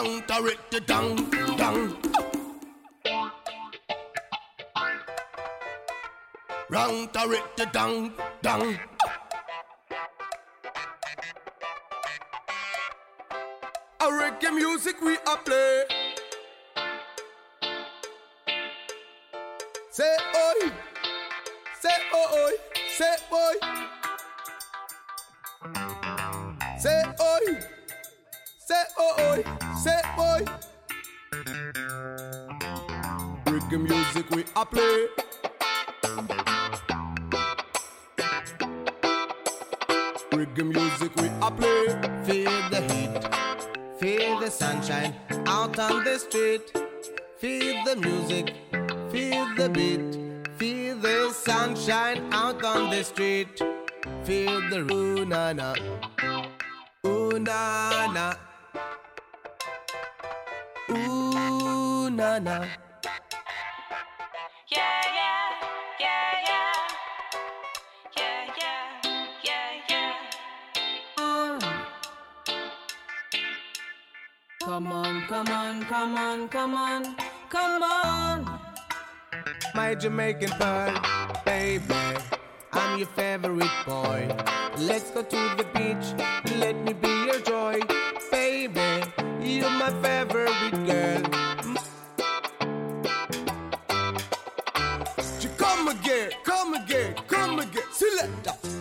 Round to it, down, down. Round to it, down, down. A reggae music we a play. Say oi, say oi, say oi. Say oi, say oi, oi, say. Reggae music we a play. Reggae music we a play. Feel the heat, feel the sunshine out on the street. Feel the music, feel the beat, feel the sunshine out on the street. Feel the ooh na na, ooh na na, ooh na na. Yeah, yeah, yeah, yeah. Yeah, yeah, yeah, yeah. Mm. Come on, come on, come on, come on, come on. my Jamaican pearl, baby. I'm your favorite boy. Let's go to the beach, let me be your joy, baby. You're my favorite girl. Come again, come again, come again. Selector. She